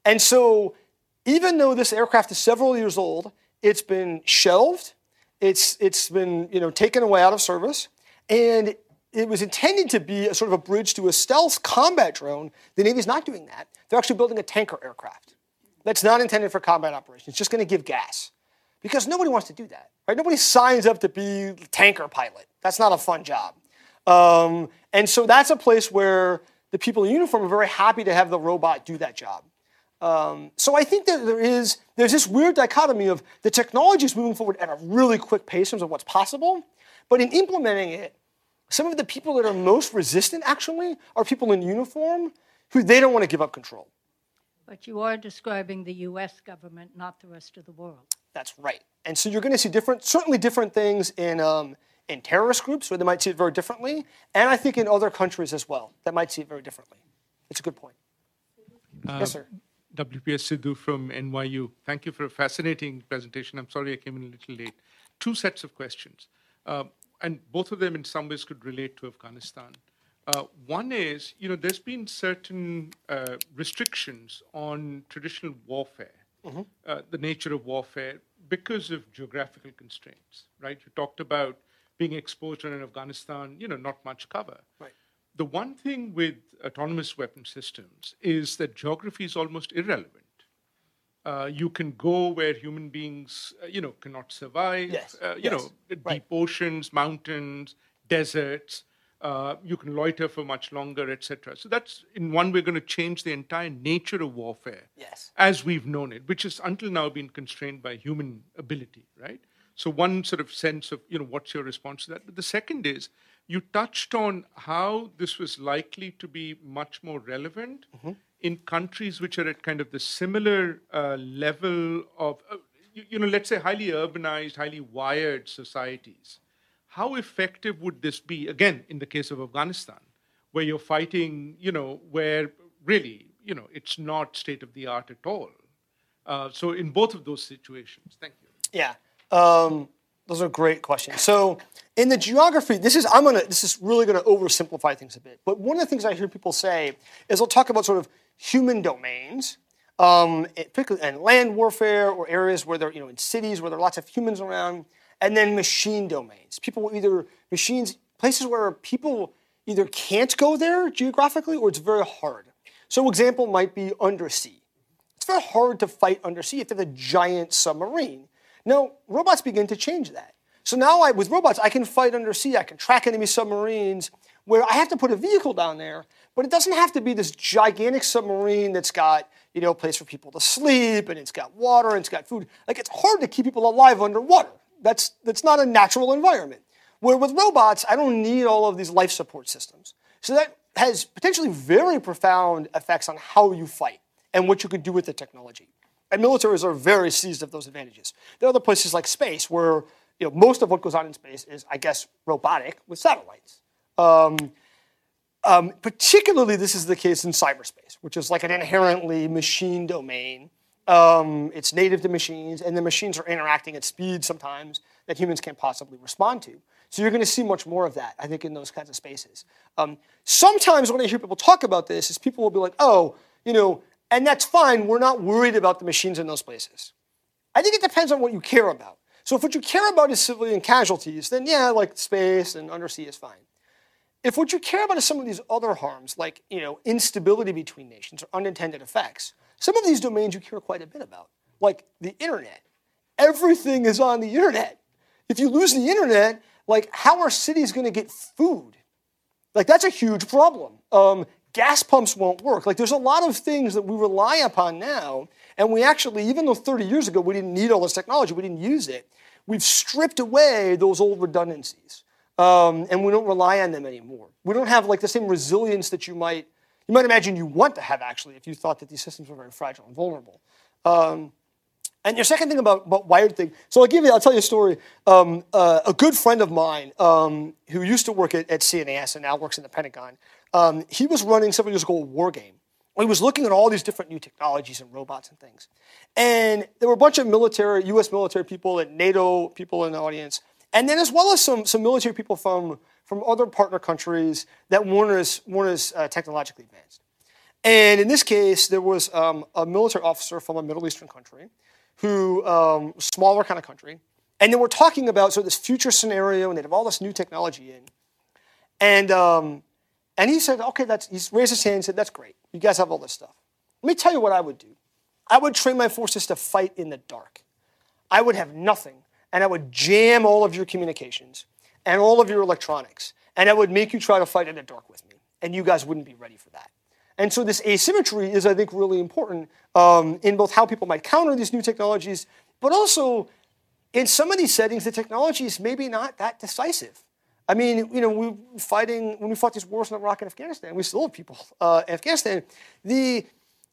And so, even though this aircraft is several years old, it's been shelved, it's, it's been you know, taken away out of service, and it was intended to be a sort of a bridge to a stealth combat drone. The Navy's not doing that. They're actually building a tanker aircraft that's not intended for combat operations. It's just going to give gas. Because nobody wants to do that. Right? Nobody signs up to be tanker pilot. That's not a fun job. Um, and so that's a place where the people in uniform are very happy to have the robot do that job. Um, so I think that there is there's this weird dichotomy of the technology is moving forward at a really quick pace in terms of what's possible, but in implementing it, some of the people that are most resistant actually are people in uniform who they don't want to give up control. But you are describing the U.S. government, not the rest of the world. That's right. And so you're going to see different, certainly different things in um, in terrorist groups where they might see it very differently, and I think in other countries as well that might see it very differently. It's a good point. Uh, yes, sir. WPS Sidhu from NYU. Thank you for a fascinating presentation. I'm sorry I came in a little late. Two sets of questions, uh, and both of them in some ways could relate to Afghanistan. Uh, one is, you know, there's been certain uh, restrictions on traditional warfare, mm-hmm. Uh, the nature of warfare, because of geographical constraints, right? You talked about being exposed in Afghanistan, you know, not much cover. Right. The one thing with autonomous weapon systems is that geography is almost irrelevant. Uh, you can go where human beings, uh, you know, cannot survive. Yes, Uh, you yes, know, deep right. oceans, mountains, deserts. Uh, you can loiter for much longer, etc. So that's in one way going to change the entire nature of warfare Yes. as we've known it, which has until now been constrained by human ability, right? So one sort of sense of, you know, what's your response to that? But the second is you touched on how this was likely to be much more relevant in countries which are at kind of the similar uh, level of, uh, you, you know, let's say highly urbanized, highly wired societies. How effective would this be, again, in the case of Afghanistan, where you're fighting, you know, where really, you know, it's not state of the art at all? Uh, so in both of those situations, thank you. Yeah, um, those are great questions. So in the geography, this is I'm gonna this is really gonna oversimplify things a bit. But one of the things I hear people say is they'll talk about sort of human domains, um, and land warfare or areas where they're you know in cities where there are lots of humans around, and then machine domains. People either machines places where people either can't go there geographically or it's very hard. So example might be undersea. It's very hard to fight undersea if you have a giant submarine. Now, robots begin to change that. So now I, with robots, I can fight undersea, I can track enemy submarines, where I have to put a vehicle down there, but it doesn't have to be this gigantic submarine that's got, you know, a place for people to sleep, and it's got water, and it's got food. Like, it's hard to keep people alive underwater. That's, that's not a natural environment. Where with robots, I don't need all of these life support systems. So that has potentially very profound effects on how you fight and what you can do with the technology. And militaries are very seized of those advantages. There are other places like space where you know, most of what goes on in space is, I guess, robotic with satellites. Um, um, particularly, this is the case in cyberspace, which is like an inherently machine domain. Um, it's native to machines, and the machines are interacting at speeds sometimes that humans can't possibly respond to. So you're going to see much more of that, I think, in those kinds of spaces. Um, sometimes when I hear people talk about this, is people will be like, "Oh, you know," and that's fine. We're not worried about the machines in those places. I think it depends on what you care about. So if what you care about is civilian casualties, then yeah, like space and undersea is fine. If what you care about is some of these other harms, like you know instability between nations or unintended effects, some of these domains you care quite a bit about, like the internet. Everything is on the internet. If you lose the internet, like how are cities going to get food? Like that's a huge problem. Um, gas pumps won't work. Like there's a lot of things that we rely upon now, and we actually, even though 30 years ago we didn't need all this technology, we didn't use it. We've stripped away those old redundancies, um, and we don't rely on them anymore. We don't have like the same resilience that you might you might imagine you want to have actually if you thought that these systems were very fragile and vulnerable. Um, and your second thing about, about wired thing. So I'll give you, I'll tell you a story. Um, uh, a good friend of mine um, who used to work at, at CNAS and now works in the Pentagon, um, he was running several years ago a war game. He was looking at all these different new technologies and robots and things. And there were a bunch of military, US military people and NATO people in the audience. And then as well as some, some military people from, from other partner countries that weren't as, weren't as uh, technologically advanced. And in this case, there was um, a military officer from a Middle Eastern country who, um, smaller kind of country, and they were talking about so this future scenario, and they have all this new technology in. And, um, and he said, okay, that's, he raised his hand and said, that's great. You guys have all this stuff. Let me tell you what I would do. I would train my forces to fight in the dark. I would have nothing, and I would jam all of your communications and all of your electronics, and I would make you try to fight in the dark with me, and you guys wouldn't be ready for that. And so this asymmetry is, I think, really important um, in both how people might counter these new technologies, but also in some of these settings, the technology is maybe not that decisive. I mean, you know, we were fighting when we fought these wars in Iraq and Afghanistan. We still have people uh, in Afghanistan. The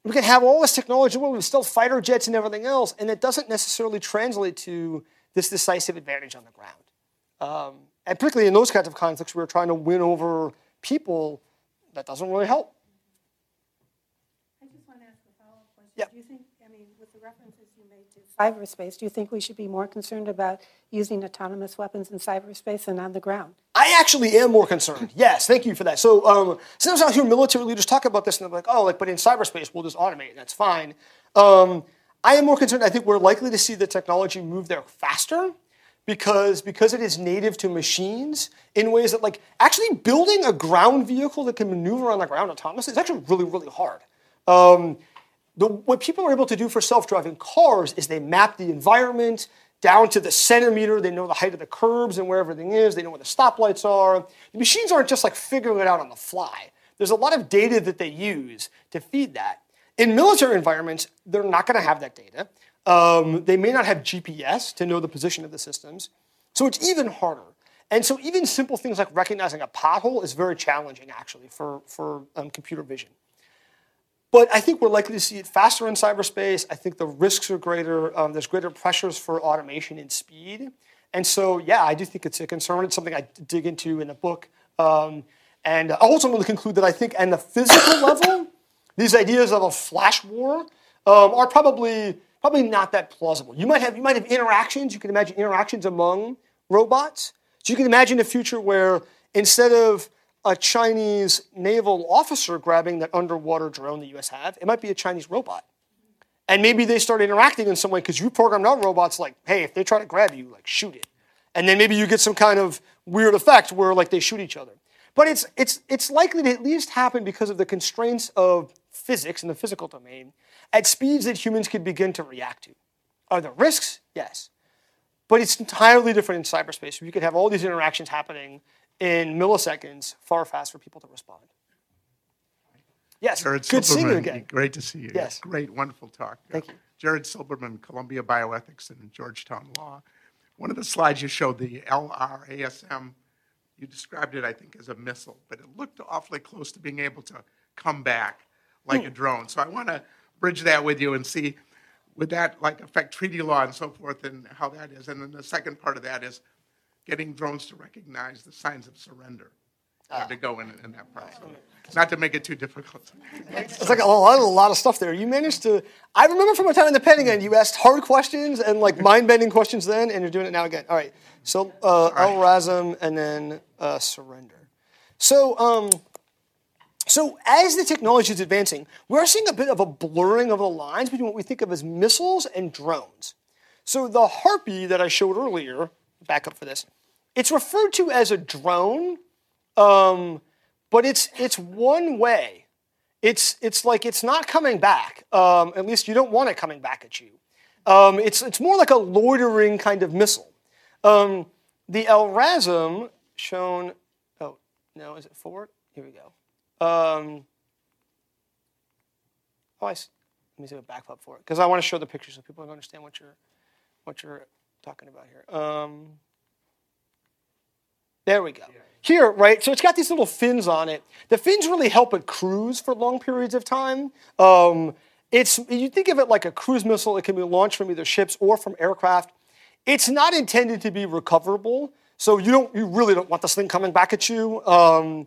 we can have all this technology, we still fighter jets and everything else, and it doesn't necessarily translate to this decisive advantage on the ground. Um, and particularly in those kinds of conflicts, we're trying to win over people, that doesn't really help. I just want to ask a follow-up question. Yep. Do you think, I mean, with the references you made to cyberspace, do you think we should be more concerned about using autonomous weapons in cyberspace than on the ground? I actually am more concerned. Yes, thank you for that. So um, sometimes I hear military leaders talk about this, and they're like, "Oh, like, but in cyberspace, we'll just automate, and that's fine." Um, I am more concerned. I think we're likely to see the technology move there faster, because because it is native to machines in ways that like actually building a ground vehicle that can maneuver on the ground autonomously is actually really really hard. Um, the, what people are able to do for self-driving cars is they map the environment down to the centimeter. They know the height of the curbs and where everything is. They know where the stoplights are. The machines aren't just like figuring it out on the fly. There's a lot of data that they use to feed that. In military environments, they're not going to have that data. Um, they may not have GPS to know the position of the systems. So it's even harder. And so even simple things like recognizing a pothole is very challenging, actually, for, for um, computer vision. But I think we're likely to see it faster in cyberspace. I think the risks are greater. Um, there's greater pressures for automation and speed. And so, yeah, I do think it's a concern. It's something I dig into in the book. Um, and I ultimately conclude that I think, on the physical level, these ideas of a flash war um, are probably probably not that plausible. You might have you might have interactions. You can imagine interactions among robots. So you can imagine a future where instead of a Chinese naval officer grabbing that underwater drone the US have, it might be a Chinese robot. And maybe they start interacting in some way because you programmed our robots like, hey, if they try to grab you, like shoot it. And then maybe you get some kind of weird effect where like they shoot each other. But it's it's it's likely to at least happen because of the constraints of physics in the physical domain at speeds that humans could begin to react to. Are there risks? Yes. But it's entirely different in cyberspace. You could have all these interactions happening in milliseconds far faster for people to respond. Yes, Jared good seeing you Silberman, again. Great to see you. Yes. Great, wonderful talk. Thank you. Jared Silberman, Columbia Bioethics and Georgetown Law. One of the slides you showed, the LRASM, you described it, I think, as a missile, but it looked awfully close to being able to come back like Hmm. a drone. So I want to bridge that with you and see would that like affect treaty law and so forth and how that is. And then the second part of that is getting drones to recognize the signs of surrender uh, to go in, in that process. Not to make it too difficult. It's like a lot, a lot of stuff there. You managed to. I remember from my time in the Pentagon, you asked hard questions and like mind-bending questions then, and you're doing it now again. All right. So uh, LRASM and then uh, surrender. So, um, so as the technology is advancing, we're seeing a bit of a blurring of the lines between what we think of as missiles and drones. So the Harpy that I showed earlier, back up for this, it's referred to as a drone, um, but it's it's one way. It's it's like it's not coming back. Um, at least you don't want it coming back at you. Um, it's it's more like a loitering kind of missile. Um, the LRASM shown. Oh no, is it forward? Here we go. Um, oh, I let me see a back up for it because I want to show the picture so people understand what you're what you're talking about here. Um, there we go. Here, right? So it's got these little fins on it. The fins really help it cruise for long periods of time. Um, it's you think of it like a cruise missile. It can be launched from either ships or from aircraft. It's not intended to be recoverable, so you don't you really don't want this thing coming back at you. Um,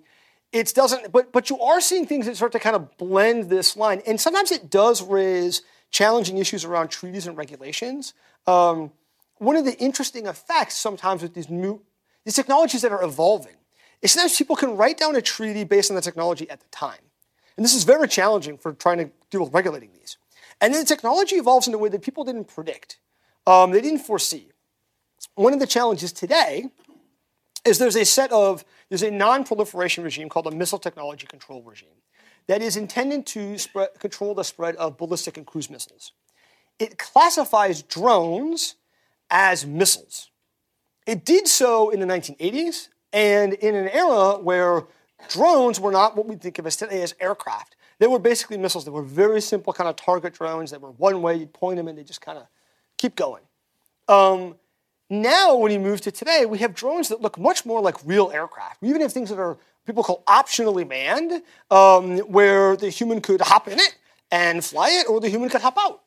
it doesn't, but but you are seeing things that start to kind of blend this line, and sometimes it does raise challenging issues around treaties and regulations. Um, one of the interesting effects sometimes with these new these technologies that are evolving is sometimes people can write down a treaty based on the technology at the time. And this is very challenging for trying to deal with regulating these. And then the technology evolves in a way that people didn't predict, um, they didn't foresee. One of the challenges today is there's a set of, there's a non-proliferation regime called a missile technology control regime that is intended to spread, control the spread of ballistic and cruise missiles. It classifies drones as missiles. It did so in the 1980s and in an era where drones were not what we think of as today as aircraft. They were basically missiles. They were very simple kind of target drones. They were one way, you'd point them and they just kind of keep going. Um, now, when you move to today, we have drones that look much more like real aircraft. We even have things that are people call optionally manned, um, where the human could hop in it and fly it, or the human could hop out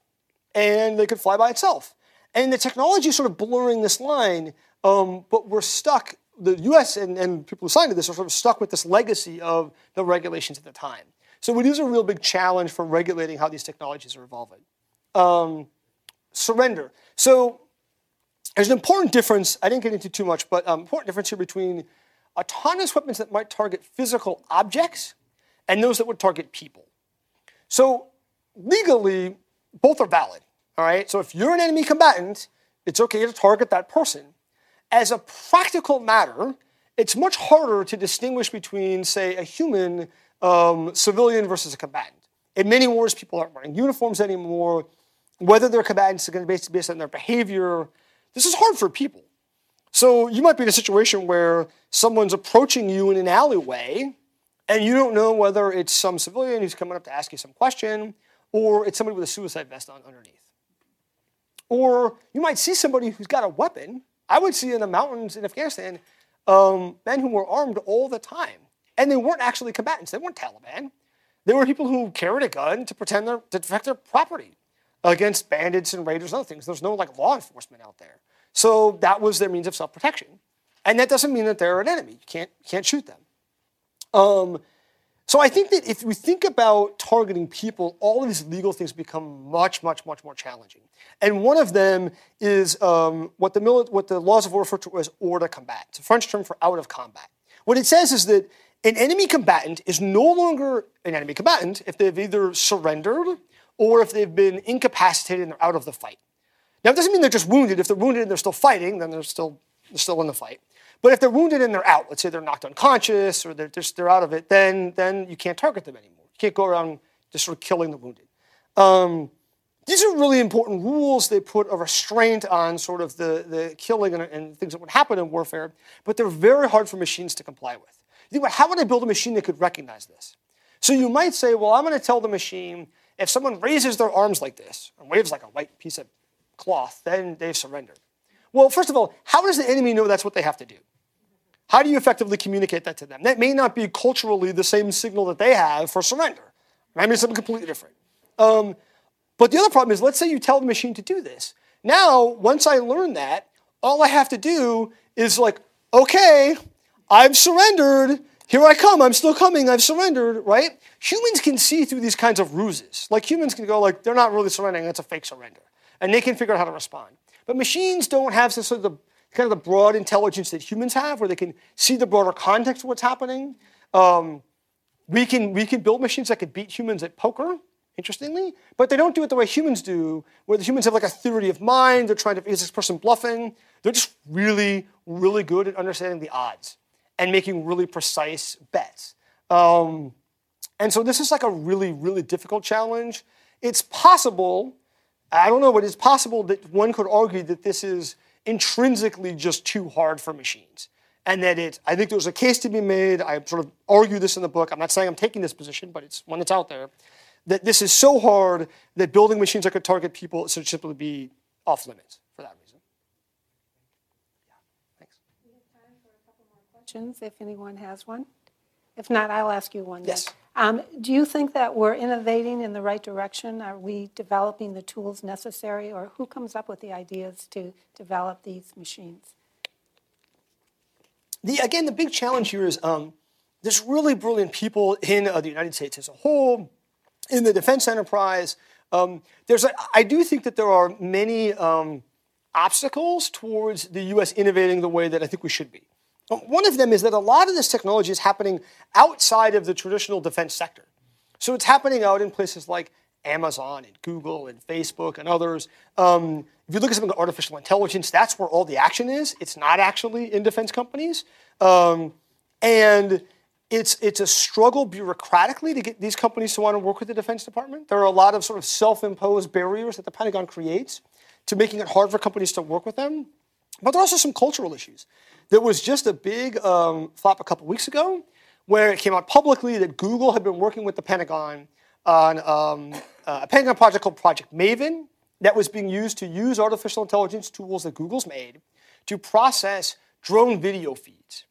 and they could fly by itself. And the technology is sort of blurring this line, um, but we're stuck. The US and, and people who signed to this are sort of stuck with this legacy of the regulations at the time. So it is a real big challenge for regulating how these technologies are evolving. Um, surrender. So there's an important difference. I didn't get into too much, but um, important difference here between autonomous weapons that might target physical objects and those that would target people. So legally, both are valid. All right. So if you're an enemy combatant, it's okay to target that person. as a practical matter, it's much harder to distinguish between, say, a human um, civilian versus a combatant. In many wars, people aren't wearing uniforms anymore. Whether they're combatants is going to be based on their behavior. This is hard for people. So you might be in a situation where someone's approaching you in an alleyway, and you don't know whether it's some civilian who's coming up to ask you some question, or it's somebody with a suicide vest on underneath. Or you might see somebody who's got a weapon. I would see in the mountains in Afghanistan um, men who were armed all the time, and they weren't actually combatants. They weren't Taliban. They were people who carried a gun to pretend to protect their property against bandits and raiders and other things. There's no like law enforcement out there. So that was their means of self-protection. And that doesn't mean that they're an enemy. You can't, you can't shoot them. Um, so I think that if we think about targeting people, all of these legal things become much, much, much more challenging. And one of them is um, what, the what the laws of war refer to as hors de combat. It's a French term for out of combat. What it says is that an enemy combatant is no longer an enemy combatant if they've either surrendered or if they've been incapacitated and they're out of the fight. Now, it doesn't mean they're just wounded. If they're wounded and they're still fighting, then they're still, they're still in the fight. But if they're wounded and they're out, let's say they're knocked unconscious or they're just they're out of it, then, then you can't target them anymore. You can't go around just sort of killing the wounded. Um, these are really important rules. They put a restraint on sort of the, the killing and, and things that would happen in warfare, but they're very hard for machines to comply with. You think about how would I build a machine that could recognize this? So you might say, well, I'm going to tell the machine if someone raises their arms like this and waves like a white piece of cloth, then they've surrendered. Well, first of all, how does the enemy know that's what they have to do? How do you effectively communicate that to them? That may not be culturally the same signal that they have for surrender. Maybe something completely different. Um, but the other problem is, let's say you tell the machine to do this. Now, once I learn that, all I have to do is like, okay, I've surrendered. Here I come. I'm still coming. I've surrendered, right? Humans can see through these kinds of ruses. Like humans can go like, they're not really surrendering. That's a fake surrender. And they can figure out how to respond. But machines don't have sort of the kind of the broad intelligence that humans have, where they can see the broader context of what's happening. Um, we can we can build machines that can beat humans at poker, interestingly, but they don't do it the way humans do, where the humans have like a theory of mind. They're trying to is this person bluffing? They're just really really good at understanding the odds and making really precise bets. Um, and so this is like a really really difficult challenge. It's possible. I don't know, but it's possible that one could argue that this is intrinsically just too hard for machines. And that it, I think there's a case to be made. I sort of argue this in the book. I'm not saying I'm taking this position, but it's one that's out there. That this is so hard that building machines that could target people should simply be off limits for that reason. Yeah, thanks. Questions, if anyone has one? If not, I'll ask you one. then. Um, do you think that we're innovating in the right direction? Are we developing the tools necessary, or who comes up with the ideas to develop these machines? The, again, the big challenge here is um, there's really brilliant people in uh, the United States as a whole, in the defense enterprise. Um, there's a, I do think that there are many um, obstacles towards the U.S. innovating the way that I think we should be. One of them is that a lot of this technology is happening outside of the traditional defense sector. So it's happening out in places like Amazon and Google and Facebook and others. Um, if you look at something like artificial intelligence, that's where all the action is. It's not actually in defense companies. Um, and it's, it's a struggle bureaucratically to get these companies to want to work with the Defense Department. There are a lot of sort of self imposed barriers that the Pentagon creates to making it hard for companies to work with them. But there are also some cultural issues. There was just a big um, flop a couple weeks ago where it came out publicly that Google had been working with the Pentagon on um, a Pentagon project called Project Maven that was being used to use artificial intelligence tools that Google's made to process drone video feeds.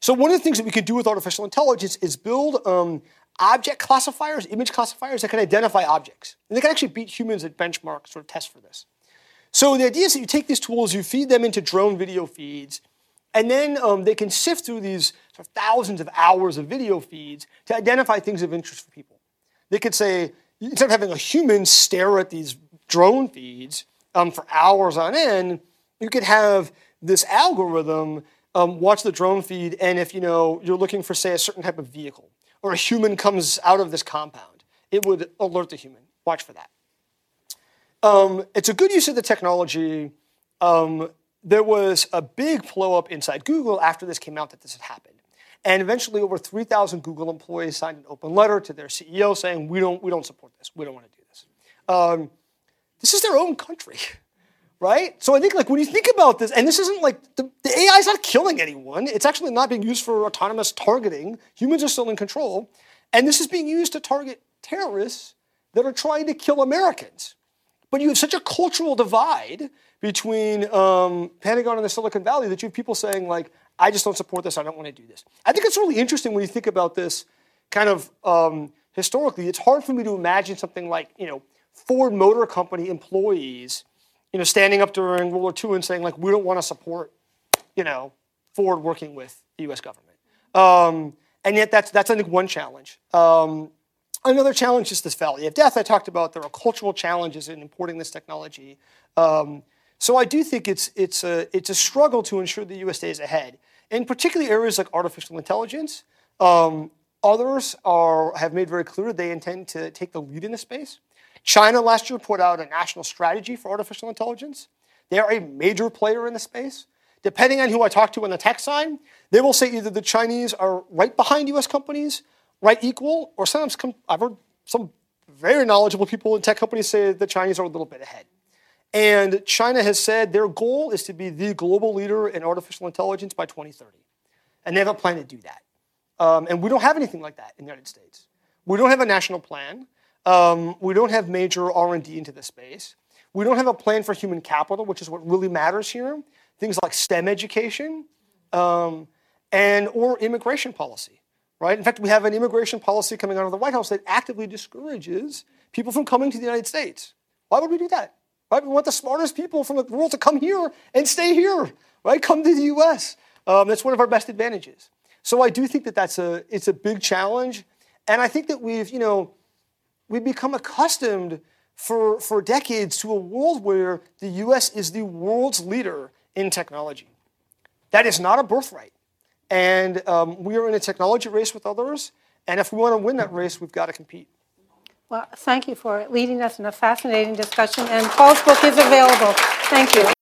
So one of the things that we can do with artificial intelligence is build um, object classifiers, image classifiers that can identify objects. And they can actually beat humans at benchmark sort of tests for this. So the idea is that you take these tools, you feed them into drone video feeds, and then um, they can sift through these sort of thousands of hours of video feeds to identify things of interest for people. They could say, instead of having a human stare at these drone feeds um, for hours on end, you could have this algorithm um, watch the drone feed, and if you know you're looking for, say, a certain type of vehicle, or a human comes out of this compound, it would alert the human. Watch for that. Um, it's a good use of the technology. Um, there was a big blow up inside Google after this came out that this had happened. And eventually, over 3,000 Google employees signed an open letter to their CEO saying, "We don't, we don't support this. We don't want to do this." Um, this is their own country, right? So I think, like, when you think about this, and this isn't like the, the AI is not killing anyone. It's actually not being used for autonomous targeting. Humans are still in control, and this is being used to target terrorists that are trying to kill Americans. But you have such a cultural divide between um, Pentagon and the Silicon Valley that you have people saying, like, I just don't support this. I don't want to do this. I think it's really interesting when you think about this kind of um, historically. It's hard for me to imagine something like, you know, Ford Motor Company employees, you know, standing up during World War II and saying, like, we don't want to support, you know, Ford working with the U.S. government. Um, and yet that's, that's, I think, one challenge. Um, Another challenge is this valley of death I talked about. There are cultural challenges in importing this technology. Um, so I do think it's, it's, a, it's a struggle to ensure the U.S. stays ahead. In particularly areas like artificial intelligence, um, others are, have made very clear they intend to take the lead in this space. China last year put out a national strategy for artificial intelligence. They are a major player in the space. Depending on who I talk to on the tech side, they will say either the Chinese are right behind US companies right equal, or sometimes I've heard some very knowledgeable people in tech companies say the Chinese are a little bit ahead. And China has said their goal is to be the global leader in artificial intelligence by 2030. And they have a plan to do that. Um, and we don't have anything like that in the United States. We don't have a national plan. Um, we don't have major R&D into this space. We don't have a plan for human capital, which is what really matters here. Things like STEM education um, and or immigration policy right? In fact, we have an immigration policy coming out of the White House that actively discourages people from coming to the United States. Why would we do that? Right? We want the smartest people from the world to come here and stay here, right? Come to the U.S. Um, that's one of our best advantages. So I do think that that's a it's a big challenge, and I think that we've you know we've become accustomed for for decades to a world where the U.S. is the world's leader in technology. That is not a birthright. And um, we are in a technology race with others. And if we want to win that race, we've got to compete. Well, thank you for leading us in a fascinating discussion, and Paul's book is available. Thank you.